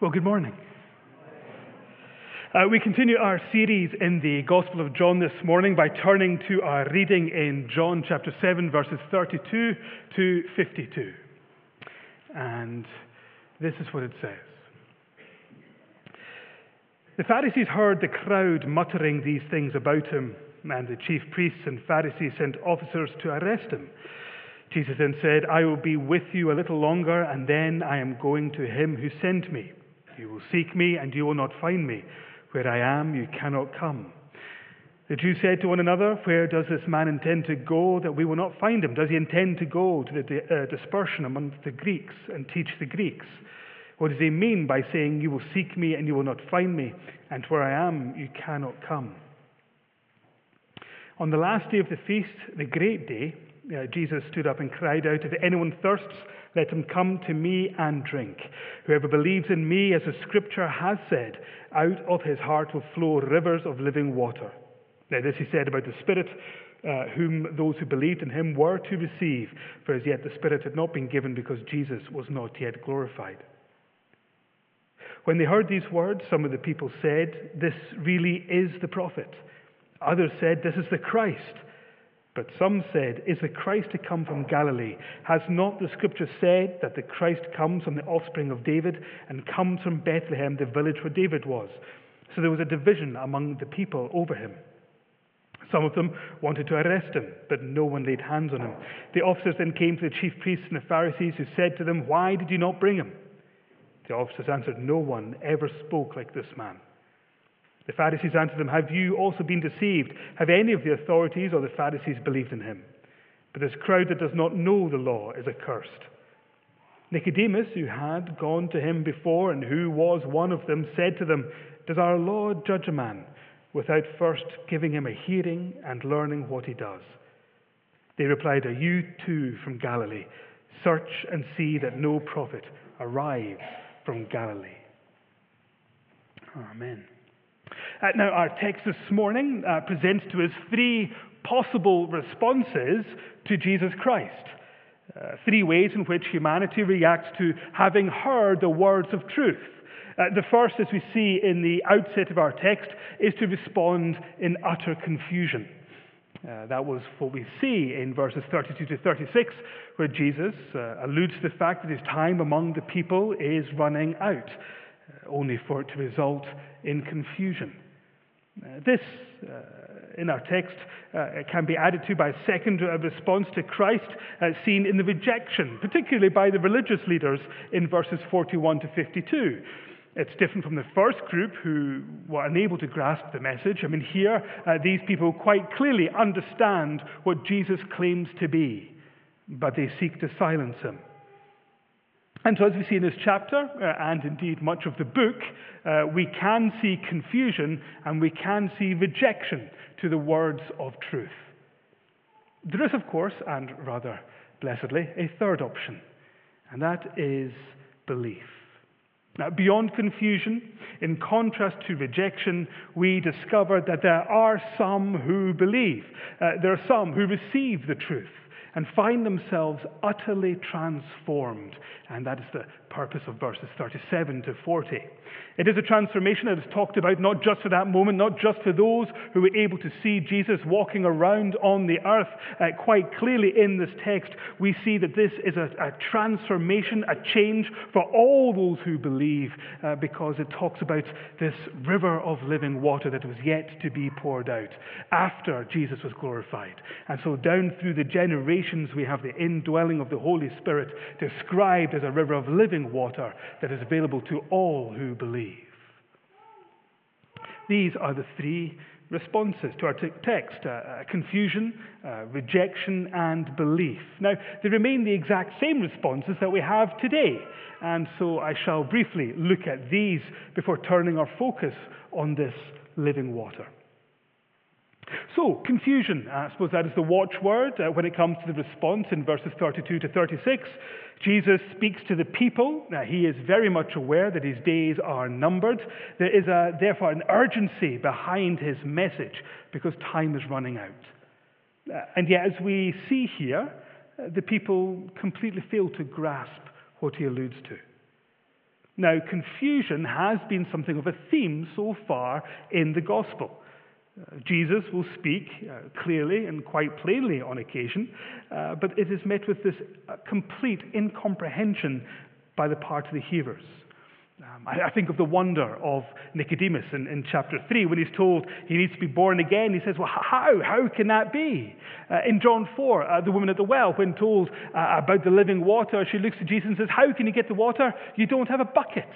Well, good morning. Uh, we continue our series in the Gospel of John this morning by turning to our reading in John chapter 7, verses 32 to 52. And this is what it says The Pharisees heard the crowd muttering these things about him, and the chief priests and Pharisees sent officers to arrest him. Jesus then said, I will be with you a little longer, and then I am going to him who sent me. You will seek me, and you will not find me. Where I am, you cannot come. The Jews said to one another, Where does this man intend to go that we will not find him? Does he intend to go to the uh, dispersion among the Greeks and teach the Greeks? What does he mean by saying, You will seek me and you will not find me, and where I am, you cannot come? On the last day of the feast, the great day, uh, Jesus stood up and cried out, If anyone thirsts, let him come to me and drink. Whoever believes in me, as the scripture has said, out of his heart will flow rivers of living water. Now, this he said about the Spirit, uh, whom those who believed in him were to receive, for as yet the Spirit had not been given because Jesus was not yet glorified. When they heard these words, some of the people said, This really is the prophet. Others said, This is the Christ. But some said, Is the Christ to come from Galilee? Has not the scripture said that the Christ comes from the offspring of David and comes from Bethlehem, the village where David was? So there was a division among the people over him. Some of them wanted to arrest him, but no one laid hands on him. The officers then came to the chief priests and the Pharisees, who said to them, Why did you not bring him? The officers answered, No one ever spoke like this man. The Pharisees answered them, Have you also been deceived? Have any of the authorities or the Pharisees believed in him? But this crowd that does not know the law is accursed. Nicodemus, who had gone to him before and who was one of them, said to them, Does our law judge a man without first giving him a hearing and learning what he does? They replied, Are you too from Galilee? Search and see that no prophet arrives from Galilee. Amen. Uh, now, our text this morning uh, presents to us three possible responses to Jesus Christ. Uh, three ways in which humanity reacts to having heard the words of truth. Uh, the first, as we see in the outset of our text, is to respond in utter confusion. Uh, that was what we see in verses 32 to 36, where Jesus uh, alludes to the fact that his time among the people is running out, only for it to result in confusion. Uh, this, uh, in our text, uh, can be added to by a second response to Christ, uh, seen in the rejection, particularly by the religious leaders in verses 41 to 52. It's different from the first group who were unable to grasp the message. I mean, here, uh, these people quite clearly understand what Jesus claims to be, but they seek to silence him. And so, as we see in this chapter, uh, and indeed much of the book, uh, we can see confusion and we can see rejection to the words of truth. There is, of course, and rather blessedly, a third option, and that is belief. Now, beyond confusion, in contrast to rejection, we discover that there are some who believe. Uh, there are some who receive the truth and find themselves utterly transformed. And that is the purpose of verses 37 to 40. It is a transformation that is talked about not just for that moment, not just for those who were able to see Jesus walking around on the earth. Uh, quite clearly in this text, we see that this is a, a transformation, a change for all those who believe, uh, because it talks about this river of living water that was yet to be poured out after Jesus was glorified. And so, down through the generations, we have the indwelling of the Holy Spirit described as a river of living water that is available to all who believe. These are the three responses to our t- text uh, uh, confusion, uh, rejection, and belief. Now, they remain the exact same responses that we have today, and so I shall briefly look at these before turning our focus on this living water. So, confusion, I suppose that is the watchword uh, when it comes to the response in verses 32 to 36. Jesus speaks to the people. Now, he is very much aware that his days are numbered. There is a, therefore an urgency behind his message because time is running out. Uh, and yet, as we see here, uh, the people completely fail to grasp what he alludes to. Now, confusion has been something of a theme so far in the gospel. Jesus will speak uh, clearly and quite plainly on occasion, uh, but it is met with this uh, complete incomprehension by the part of the hearers. Um, I, I, think of the wonder of Nicodemus in, in, chapter 3 when he's told he needs to be born again. He says, Well, how? How can that be? Uh, in John 4, uh, the woman at the well, when told uh, about the living water, she looks to Jesus and says, How can you get the water? You don't have a bucket.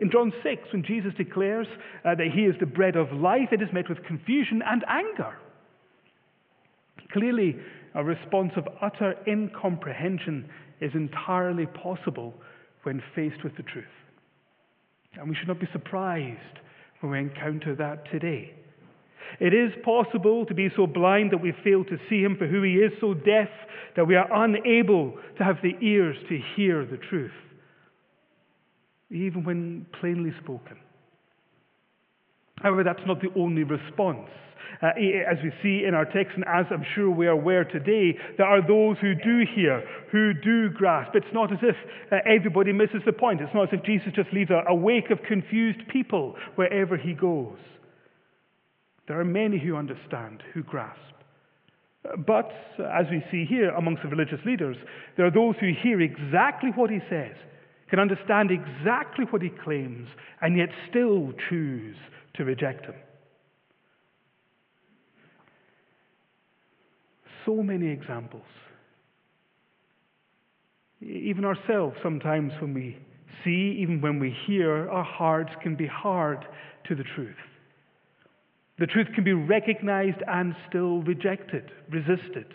In John 6, when Jesus declares uh, that he is the bread of life, it is met with confusion and anger. Clearly, a response of utter incomprehension is entirely possible when faced with the truth. And we should not be surprised when we encounter that today. It is possible to be so blind that we fail to see him for who he is, so deaf that we are unable to have the ears to hear the truth, even when plainly spoken. However, that's not the only response. Uh, as we see in our text, and as I'm sure we are aware today, there are those who do hear, who do grasp. It's not as if uh, everybody misses the point. It's not as if Jesus just leaves a, a wake of confused people wherever he goes. There are many who understand, who grasp. But, as we see here amongst the religious leaders, there are those who hear exactly what he says, can understand exactly what he claims, and yet still choose to reject him. so many examples. Even ourselves, sometimes when we see, even when we hear, our hearts can be hard to the truth. The truth can be recognized and still rejected, resisted.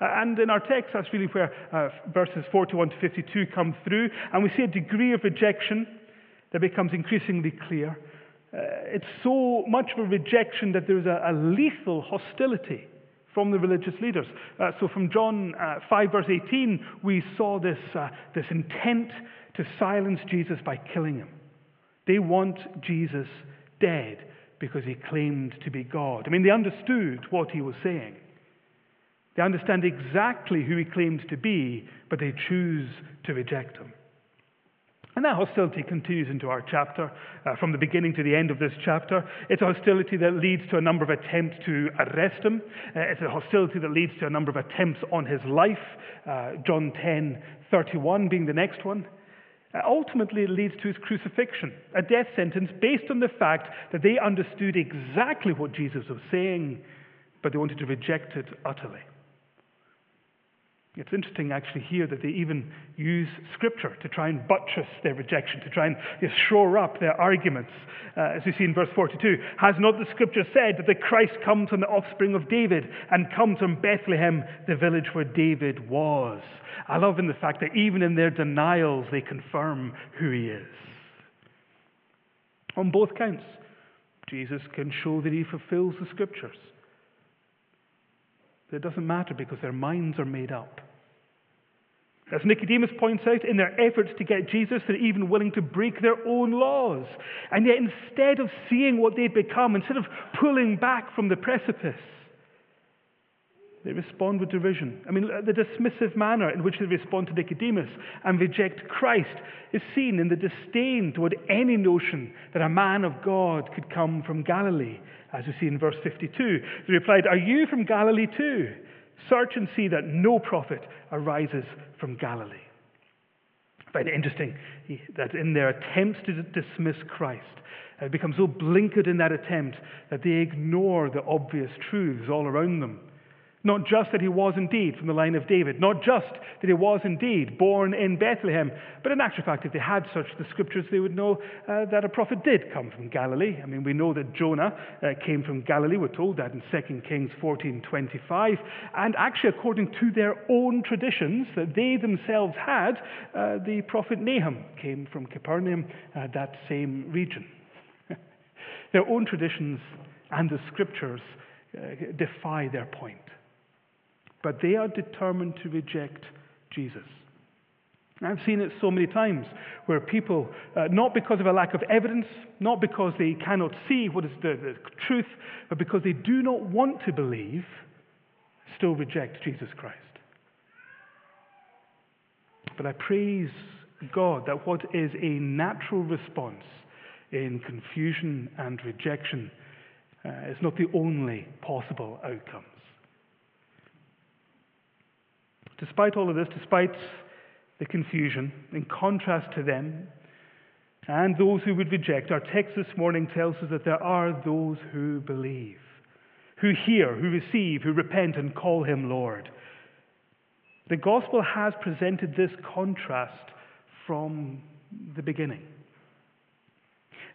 And in our text, that's really where uh, verses 41 to 52 come through, and we see a degree of rejection that becomes increasingly clear. Uh, it's so much of a rejection that there's a, a lethal hostility from the religious leaders. Uh, so from John uh, 5, verse 18, we saw this, uh, this intent to silence Jesus by killing him. They want Jesus dead because he claimed to be God. I mean, they understood what he was saying. They understand exactly who he claimed to be, but they choose to reject him. And that hostility continues into our chapter, uh, from the beginning to the end of this chapter. It's a hostility that leads to a number of attempts to arrest him. Uh, it's a hostility that leads to a number of attempts on his life, uh, John 10 31 being the next one. Uh, ultimately, it leads to his crucifixion, a death sentence based on the fact that they understood exactly what Jesus was saying, but they wanted to reject it utterly. It's interesting actually here that they even use scripture to try and buttress their rejection, to try and you know, shore up their arguments. Uh, as we see in verse 42, has not the scripture said that the Christ comes from the offspring of David and comes from Bethlehem, the village where David was? I love in the fact that even in their denials, they confirm who he is. On both counts, Jesus can show that he fulfills the scriptures. It doesn't matter because their minds are made up. As Nicodemus points out, in their efforts to get Jesus, they're even willing to break their own laws. And yet, instead of seeing what they've become, instead of pulling back from the precipice, they respond with derision. I mean, the dismissive manner in which they respond to Nicodemus and reject Christ is seen in the disdain toward any notion that a man of God could come from Galilee, as we see in verse 52. They replied, Are you from Galilee too? Search and see that no prophet arises from Galilee. I find it interesting that in their attempts to dismiss Christ, it becomes so blinkered in that attempt that they ignore the obvious truths all around them. Not just that he was indeed from the line of David, not just that he was indeed born in Bethlehem, but in actual fact, if they had such the scriptures, they would know uh, that a prophet did come from Galilee. I mean, we know that Jonah uh, came from Galilee. We're told that in 2 Kings 14:25. And actually, according to their own traditions that they themselves had, uh, the prophet Nahum came from Capernaum, uh, that same region. their own traditions and the scriptures uh, defy their point. But they are determined to reject Jesus. I've seen it so many times where people, uh, not because of a lack of evidence, not because they cannot see what is the, the truth, but because they do not want to believe, still reject Jesus Christ. But I praise God that what is a natural response in confusion and rejection uh, is not the only possible outcomes. Despite all of this, despite the confusion, in contrast to them and those who would reject, our text this morning tells us that there are those who believe, who hear, who receive, who repent and call him Lord. The gospel has presented this contrast from the beginning.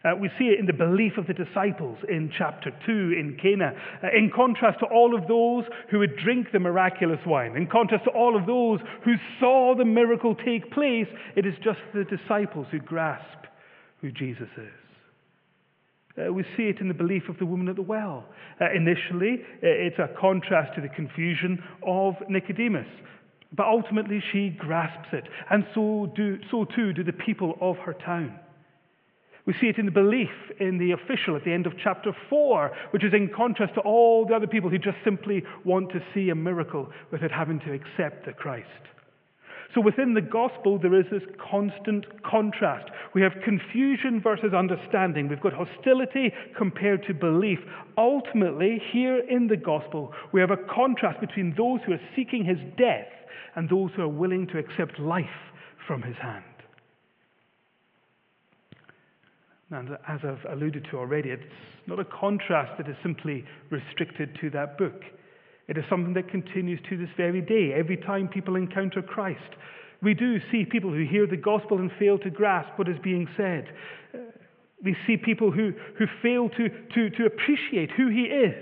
Uh, we see it in the belief of the disciples in chapter 2 in Cana, uh, in contrast to all of those who would drink the miraculous wine, in contrast to all of those who saw the miracle take place, it is just the disciples who grasp who Jesus is. Uh, we see it in the belief of the woman at the well. Uh, initially, uh, it's a contrast to the confusion of Nicodemus. But ultimately, she grasps it, and so, do, so too do the people of her town. We see it in the belief in the official at the end of chapter 4, which is in contrast to all the other people who just simply want to see a miracle without having to accept the Christ. So within the gospel, there is this constant contrast. We have confusion versus understanding. We've got hostility compared to belief. Ultimately, here in the gospel, we have a contrast between those who are seeking his death and those who are willing to accept life from his hand. And as I've alluded to already, it's not a contrast that is simply restricted to that book. It is something that continues to this very day. Every time people encounter Christ, we do see people who hear the gospel and fail to grasp what is being said. We see people who, who fail to, to, to appreciate who he is.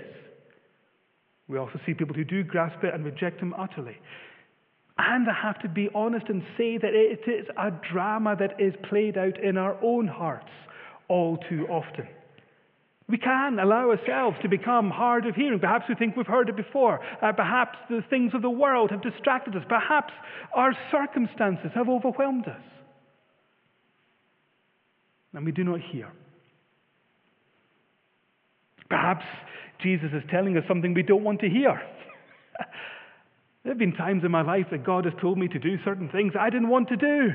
We also see people who do grasp it and reject him utterly. And I have to be honest and say that it is a drama that is played out in our own hearts all too often. We can allow ourselves to become hard of hearing. Perhaps we think we've heard it before. Uh, perhaps the things of the world have distracted us. Perhaps our circumstances have overwhelmed us. And we do not hear. Perhaps Jesus is telling us something we don't want to hear. there have been times in my life that God has told me to do certain things I didn't want to do.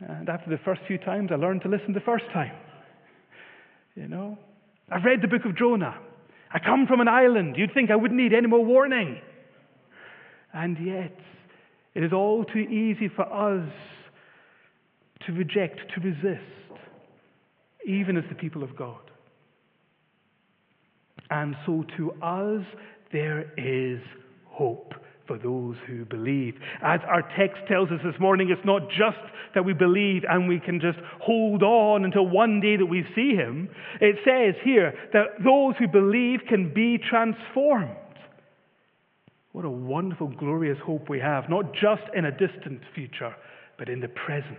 And after the first few times, I learned to listen the first time. You know? I've read the book of Jonah. I come from an island. You'd think I wouldn't need any more warning. And yet, it is all too easy for us to reject, to resist, even as the people of God. And so to us, there is hope for those who believe. As our text tells us this morning, it's not just that we believe and we can just hold on until one day that we see him. It says here that those who believe can be transformed. What a wonderful, glorious hope we have, not just in a distant future, but in the present.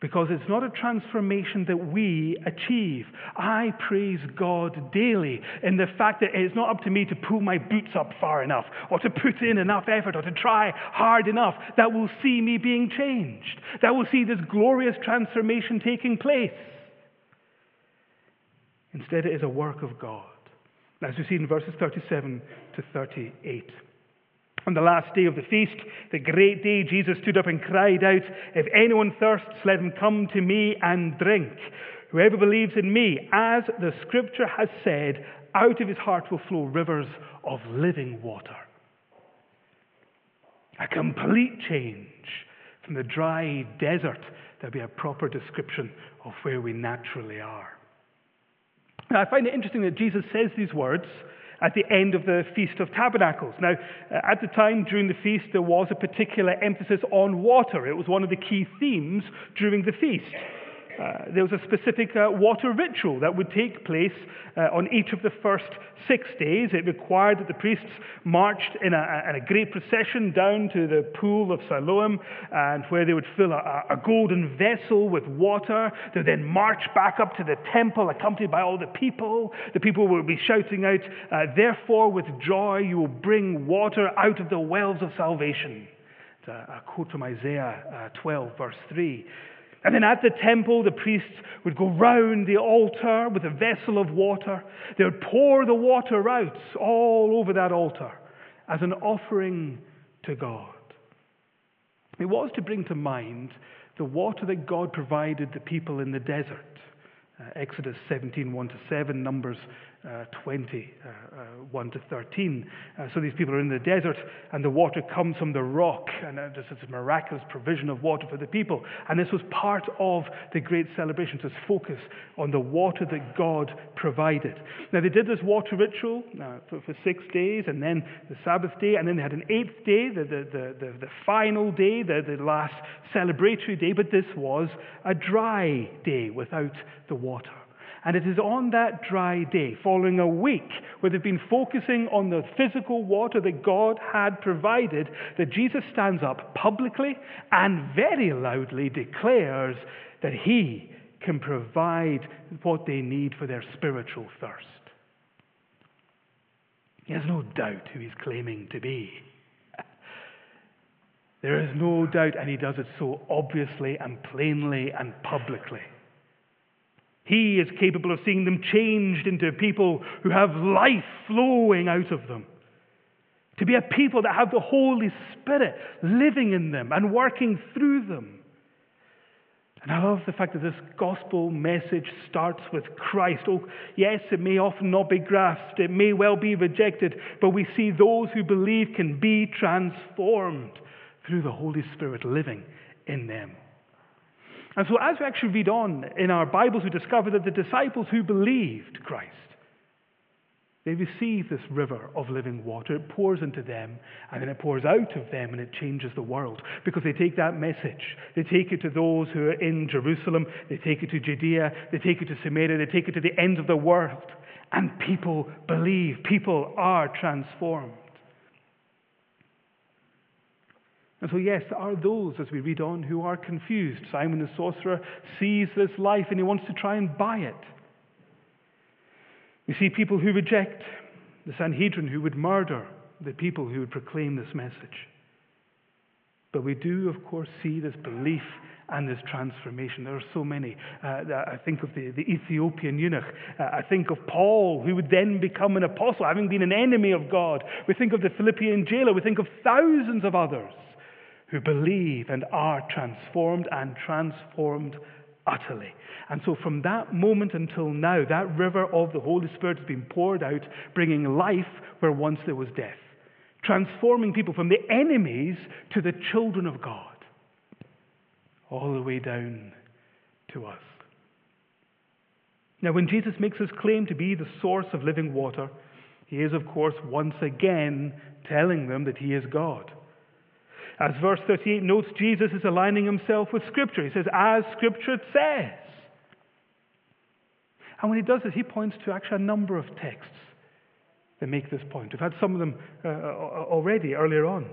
Because it's not a transformation that we achieve. I praise God daily in the fact that it's not up to me to pull my boots up far enough, or to put in enough effort, or to try hard enough that will see me being changed, that will see this glorious transformation taking place. Instead, it is a work of God, as we see in verses 37 to 38. On the last day of the feast, the great day, Jesus stood up and cried out, If anyone thirsts, let him come to me and drink. Whoever believes in me, as the scripture has said, out of his heart will flow rivers of living water. A complete change from the dry desert that would be a proper description of where we naturally are. Now, I find it interesting that Jesus says these words at the end of the Feast of Tabernacles. Now, uh, at the time during the feast, there was a particular emphasis on water. It was one of the key themes during the feast. Uh, there was a specific uh, water ritual that would take place uh, on each of the first six days. It required that the priests marched in a, a great procession down to the pool of Siloam, and where they would fill a, a golden vessel with water. They would then march back up to the temple, accompanied by all the people. The people would be shouting out, uh, Therefore, with joy, you will bring water out of the wells of salvation. It's a, a quote from Isaiah uh, 12, verse 3. And then at the temple, the priests would go round the altar with a vessel of water. They would pour the water out all over that altar as an offering to God. It was to bring to mind the water that God provided the people in the desert. Uh, Exodus 17, 1 to 7, Numbers uh, 20, uh, uh, 1 to 13. Uh, so these people are in the desert, and the water comes from the rock, and uh, there's this miraculous provision of water for the people. And this was part of the great celebration, to focus on the water that God provided. Now, they did this water ritual uh, for, for, six days, and then the Sabbath day, and then they had an eighth day, the, the, the, the, the final day, the, the last celebratory day, but this was a dry day without the water. And it is on that dry day, following a week where they've been focusing on the physical water that God had provided, that Jesus stands up publicly and very loudly declares that he can provide what they need for their spiritual thirst. He has no doubt who he's claiming to be. There is no doubt, and he does it so obviously and plainly and publicly. He is capable of seeing them changed into people who have life flowing out of them. To be a people that have the Holy Spirit living in them and working through them. And I love the fact that this gospel message starts with Christ. Oh, yes, it may often not be grasped, it may well be rejected, but we see those who believe can be transformed through the Holy Spirit living in them. And so, as we actually read on in our Bibles, we discover that the disciples who believed Christ, they receive this river of living water. It pours into them, and then it pours out of them, and it changes the world. Because they take that message. They take it to those who are in Jerusalem, they take it to Judea, they take it to Samaria, they take it to the ends of the world. And people believe, people are transformed. And so, yes, there are those, as we read on, who are confused. Simon the sorcerer sees this life and he wants to try and buy it. We see people who reject the Sanhedrin, who would murder the people who would proclaim this message. But we do, of course, see this belief and this transformation. There are so many. Uh, I think of the, the Ethiopian eunuch. Uh, I think of Paul, who would then become an apostle, having been an enemy of God. We think of the Philippian jailer. We think of thousands of others who believe and are transformed and transformed utterly. And so, from that moment until now, that river of the Holy Spirit has been poured out, bringing life where once there was death, transforming people from the enemies to the children of God, all the way down to us. Now, when Jesus makes his claim to be the source of living water, he is, of course, once again telling them that he is God. As verse 38 notes, Jesus is aligning himself with Scripture. He says, as Scripture says. And when he does this, he points to actually a number of texts that make this point. We've had some of them uh, already earlier on.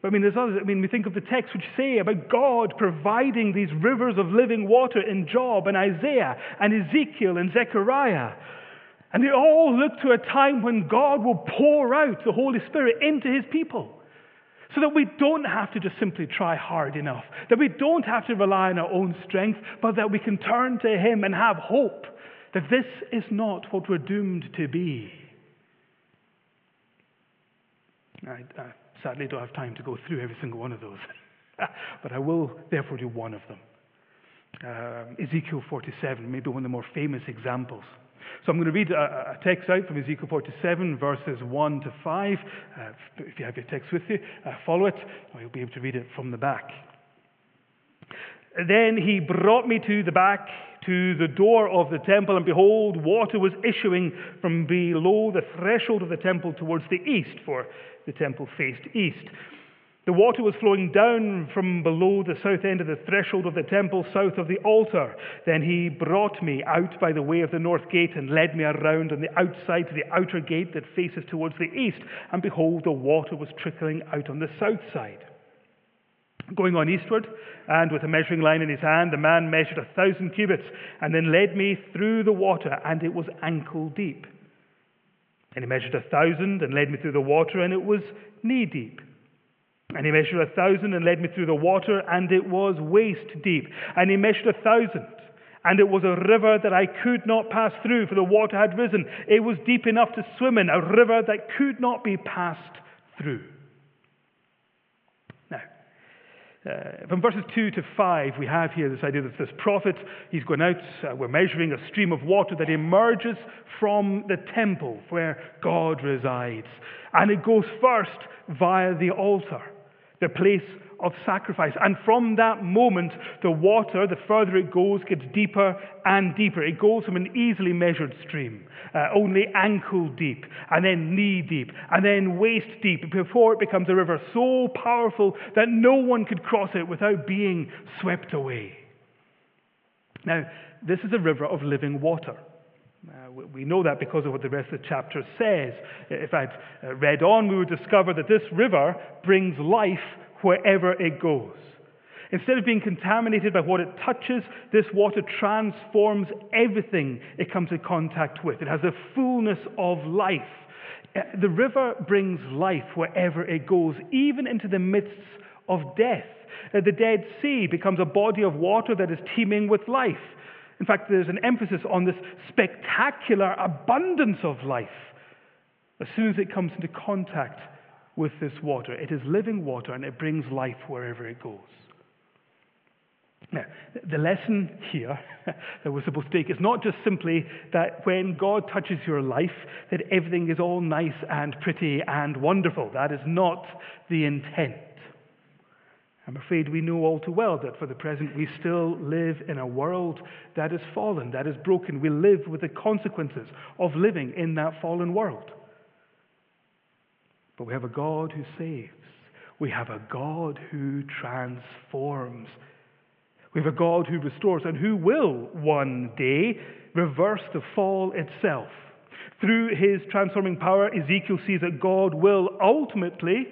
But I mean, there's others. I mean, we think of the texts which say about God providing these rivers of living water in Job and Isaiah and Ezekiel and Zechariah. And they all look to a time when God will pour out the Holy Spirit into his people. So that we don't have to just simply try hard enough, that we don't have to rely on our own strength, but that we can turn to Him and have hope that this is not what we're doomed to be. I, I sadly don't have time to go through every single one of those, but I will therefore do one of them. Uh, Ezekiel 47, maybe one of the more famous examples. So I'm going to read a, a text out from Ezekiel 47, verses 1 to 5. Uh, if you have your text with you, uh, follow it, or you'll be able to read it from the back. Then he brought me to the back, to the door of the temple, and behold, water was issuing from below the threshold of the temple towards the east, for the temple faced east. The water was flowing down from below the south end of the threshold of the temple, south of the altar. Then he brought me out by the way of the north gate and led me around on the outside to the outer gate that faces towards the east. And behold, the water was trickling out on the south side. Going on eastward, and with a measuring line in his hand, the man measured a thousand cubits, and then led me through the water, and it was ankle deep. And he measured a thousand, and led me through the water, and it was knee deep. And he measured a thousand and led me through the water, and it was waist deep. And he measured a thousand, and it was a river that I could not pass through, for the water had risen. It was deep enough to swim in, a river that could not be passed through. Now, Uh, from verses 2 to 5, we have here this idea that this prophet, he's going out, uh, we're measuring a stream of water that emerges from the temple where God resides. And it goes first via the altar, the place of sacrifice. And from that moment, the water, the further it goes, gets deeper and deeper. It goes from an easily measured stream, uh, only ankle deep, and then knee deep, and then waist deep, before it becomes a river so powerful that no one could cross it without being swept away. Now, this is a river of living water. Uh, we know that because of what the rest of the chapter says. If I'd uh, read on, we would discover that this river brings life wherever it goes. Instead of being contaminated by what it touches, this water transforms everything it comes in contact with. It has a fullness of life. Uh, the river brings life wherever it goes, even into the midst of death. Uh, the Dead Sea becomes a body of water that is teeming with life. In fact, there's an emphasis on this spectacular abundance of life as soon as it comes into contact with this water. It is living water and it brings life wherever it goes. Now, the lesson here that we're supposed to take is not just simply that when God touches your life, that everything is all nice and pretty and wonderful. That is not the intent. I'm afraid we know all too well that for the present we still live in a world that is fallen, that is broken. We live with the consequences of living in that fallen world. But we have a God who saves. We have a God who transforms. We have a God who restores and who will one day reverse the fall itself. Through his transforming power, Ezekiel sees that God will ultimately,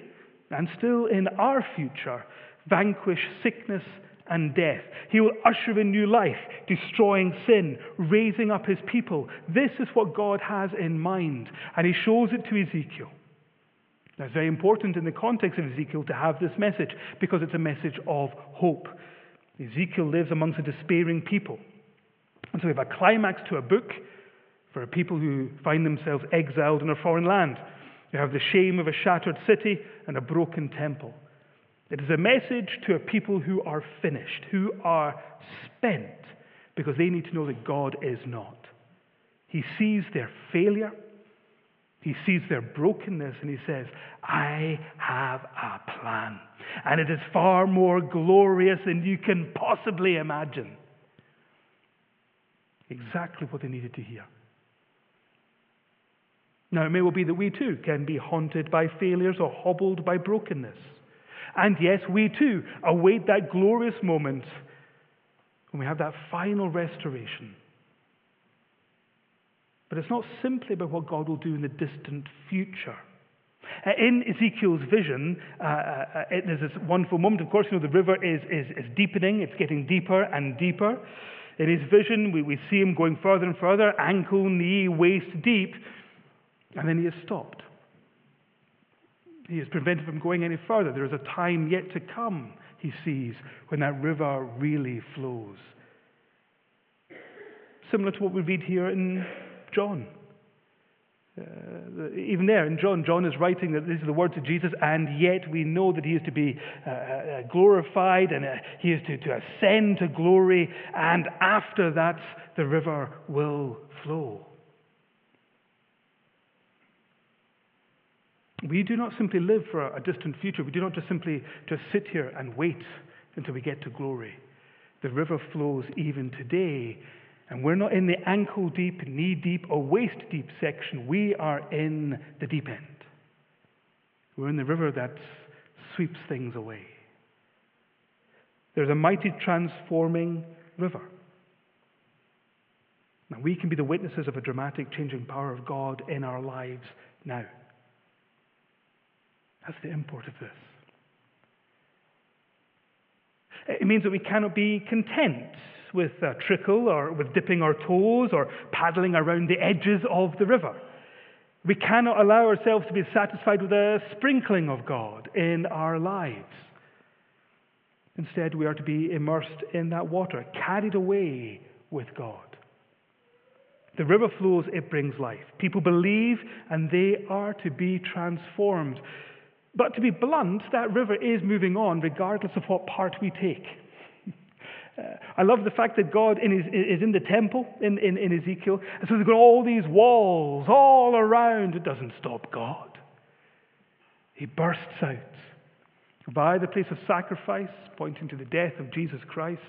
and still in our future, vanquish sickness and death. He will usher in new life, destroying sin, raising up his people. This is what God has in mind, and he shows it to Ezekiel. Now, it's very important in the context of Ezekiel to have this message because it's a message of hope. Ezekiel lives amongst a despairing people. And so we have a climax to a book for people who find themselves exiled in a foreign land. You have the shame of a shattered city and a broken temple. It is a message to a people who are finished, who are spent, because they need to know that God is not. He sees their failure, he sees their brokenness, and he says, I have a plan. And it is far more glorious than you can possibly imagine. Exactly what they needed to hear. Now, it may well be that we too can be haunted by failures or hobbled by brokenness. And yes, we too await that glorious moment when we have that final restoration. But it's not simply about what God will do in the distant future. Uh, in Ezekiel's vision, uh, uh, there's this wonderful moment. Of course, you know, the river is, is, is deepening, it's getting deeper and deeper. In his vision, we, we see him going further and further, ankle, knee, waist deep, and then he is stopped. He is prevented from going any further. There is a time yet to come, he sees, when that river really flows. Similar to what we read here in John. Uh, even there in John, John is writing that these are the words of Jesus, and yet we know that he is to be uh, uh, glorified and uh, he is to, to ascend to glory, and after that, the river will flow. We do not simply live for a distant future. We do not just simply just sit here and wait until we get to glory. The river flows even today, and we're not in the ankle deep, knee deep, or waist deep section. We are in the deep end. We're in the river that sweeps things away. There's a mighty transforming river. Now, we can be the witnesses of a dramatic changing power of God in our lives now. That's the import of this. It means that we cannot be content with a trickle or with dipping our toes or paddling around the edges of the river. We cannot allow ourselves to be satisfied with a sprinkling of God in our lives. Instead, we are to be immersed in that water, carried away with God. The river flows, it brings life. People believe, and they are to be transformed. But to be blunt, that river is moving on regardless of what part we take. Uh, I love the fact that God in his, is in the temple in, in, in Ezekiel, and so there's got all these walls all around. It doesn't stop God. He bursts out by the place of sacrifice, pointing to the death of Jesus Christ,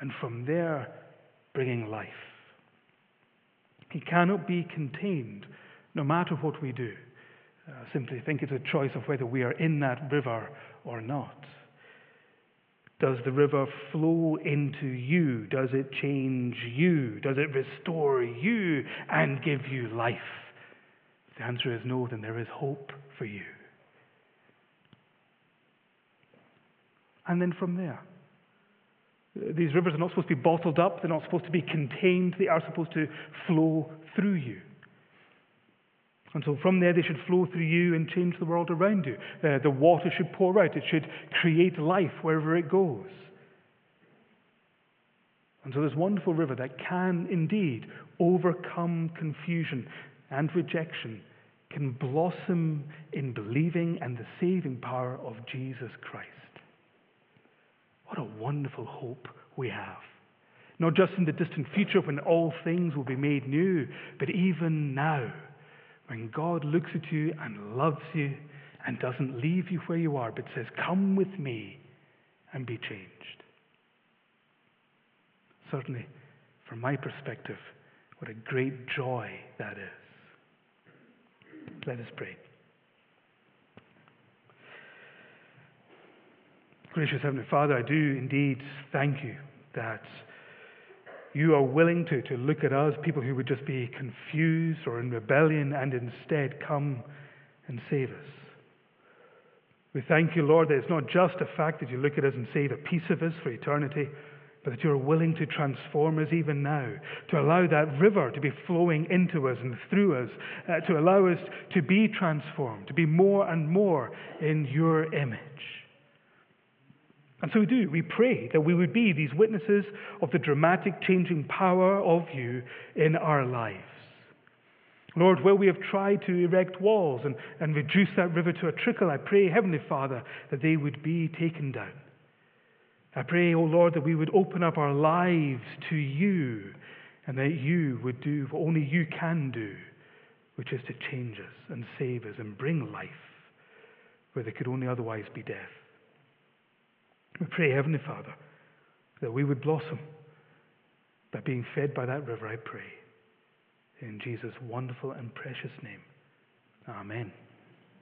and from there, bringing life. He cannot be contained no matter what we do. Uh, simply think it's a choice of whether we are in that river or not. Does the river flow into you? Does it change you? Does it restore you and give you life? If the answer is no, then there is hope for you. And then from there, these rivers are not supposed to be bottled up, they're not supposed to be contained, they are supposed to flow through you. And so from there, they should flow through you and change the world around you. Uh, the water should pour out, it should create life wherever it goes. And so, this wonderful river that can indeed overcome confusion and rejection can blossom in believing and the saving power of Jesus Christ. What a wonderful hope we have. Not just in the distant future when all things will be made new, but even now when God looks at you and loves you and doesn't leave you where you are, but says, Come with me and be changed. Certainly, from my perspective, what a great joy that is. Let us pray. Gracious Heavenly Father, I do indeed thank you that you are willing to, to look at us, people who would just be confused or in rebellion, and instead come and save us. We thank you, Lord, that it's not just a fact that you look at us and save a piece of us for eternity, but that you're willing to transform us even now, to allow that river to be flowing into us and through us, uh, to allow us to be transformed, to be more and more in your image. And so we do. We pray that we would be these witnesses of the dramatic changing power of you in our lives. Lord, where we have tried to erect walls and, and reduce that river to a trickle, I pray, Heavenly Father, that they would be taken down. I pray, O oh Lord, that we would open up our lives to you and that you would do what only you can do, which is to change us and save us and bring life where there could only otherwise be death. We pray, Heavenly Father, that we would blossom by being fed by that river, I pray. In Jesus' wonderful and precious name. Amen.